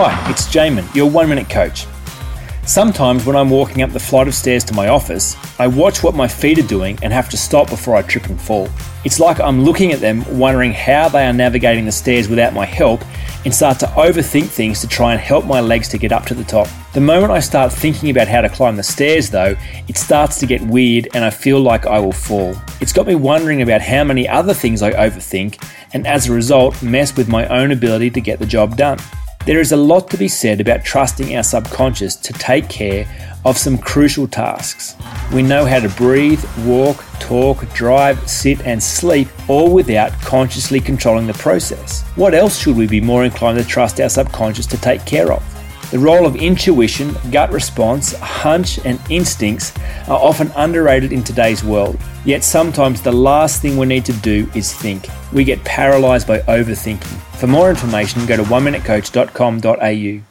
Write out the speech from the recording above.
Hi, it's Jaemin, your one minute coach. Sometimes when I'm walking up the flight of stairs to my office, I watch what my feet are doing and have to stop before I trip and fall. It's like I'm looking at them, wondering how they are navigating the stairs without my help, and start to overthink things to try and help my legs to get up to the top. The moment I start thinking about how to climb the stairs, though, it starts to get weird and I feel like I will fall. It's got me wondering about how many other things I overthink, and as a result, mess with my own ability to get the job done. There is a lot to be said about trusting our subconscious to take care of some crucial tasks. We know how to breathe, walk, talk, drive, sit, and sleep all without consciously controlling the process. What else should we be more inclined to trust our subconscious to take care of? The role of intuition, gut response, hunch, and instincts are often underrated in today's world. Yet sometimes the last thing we need to do is think. We get paralyzed by overthinking. For more information, go to oneminutecoach.com.au.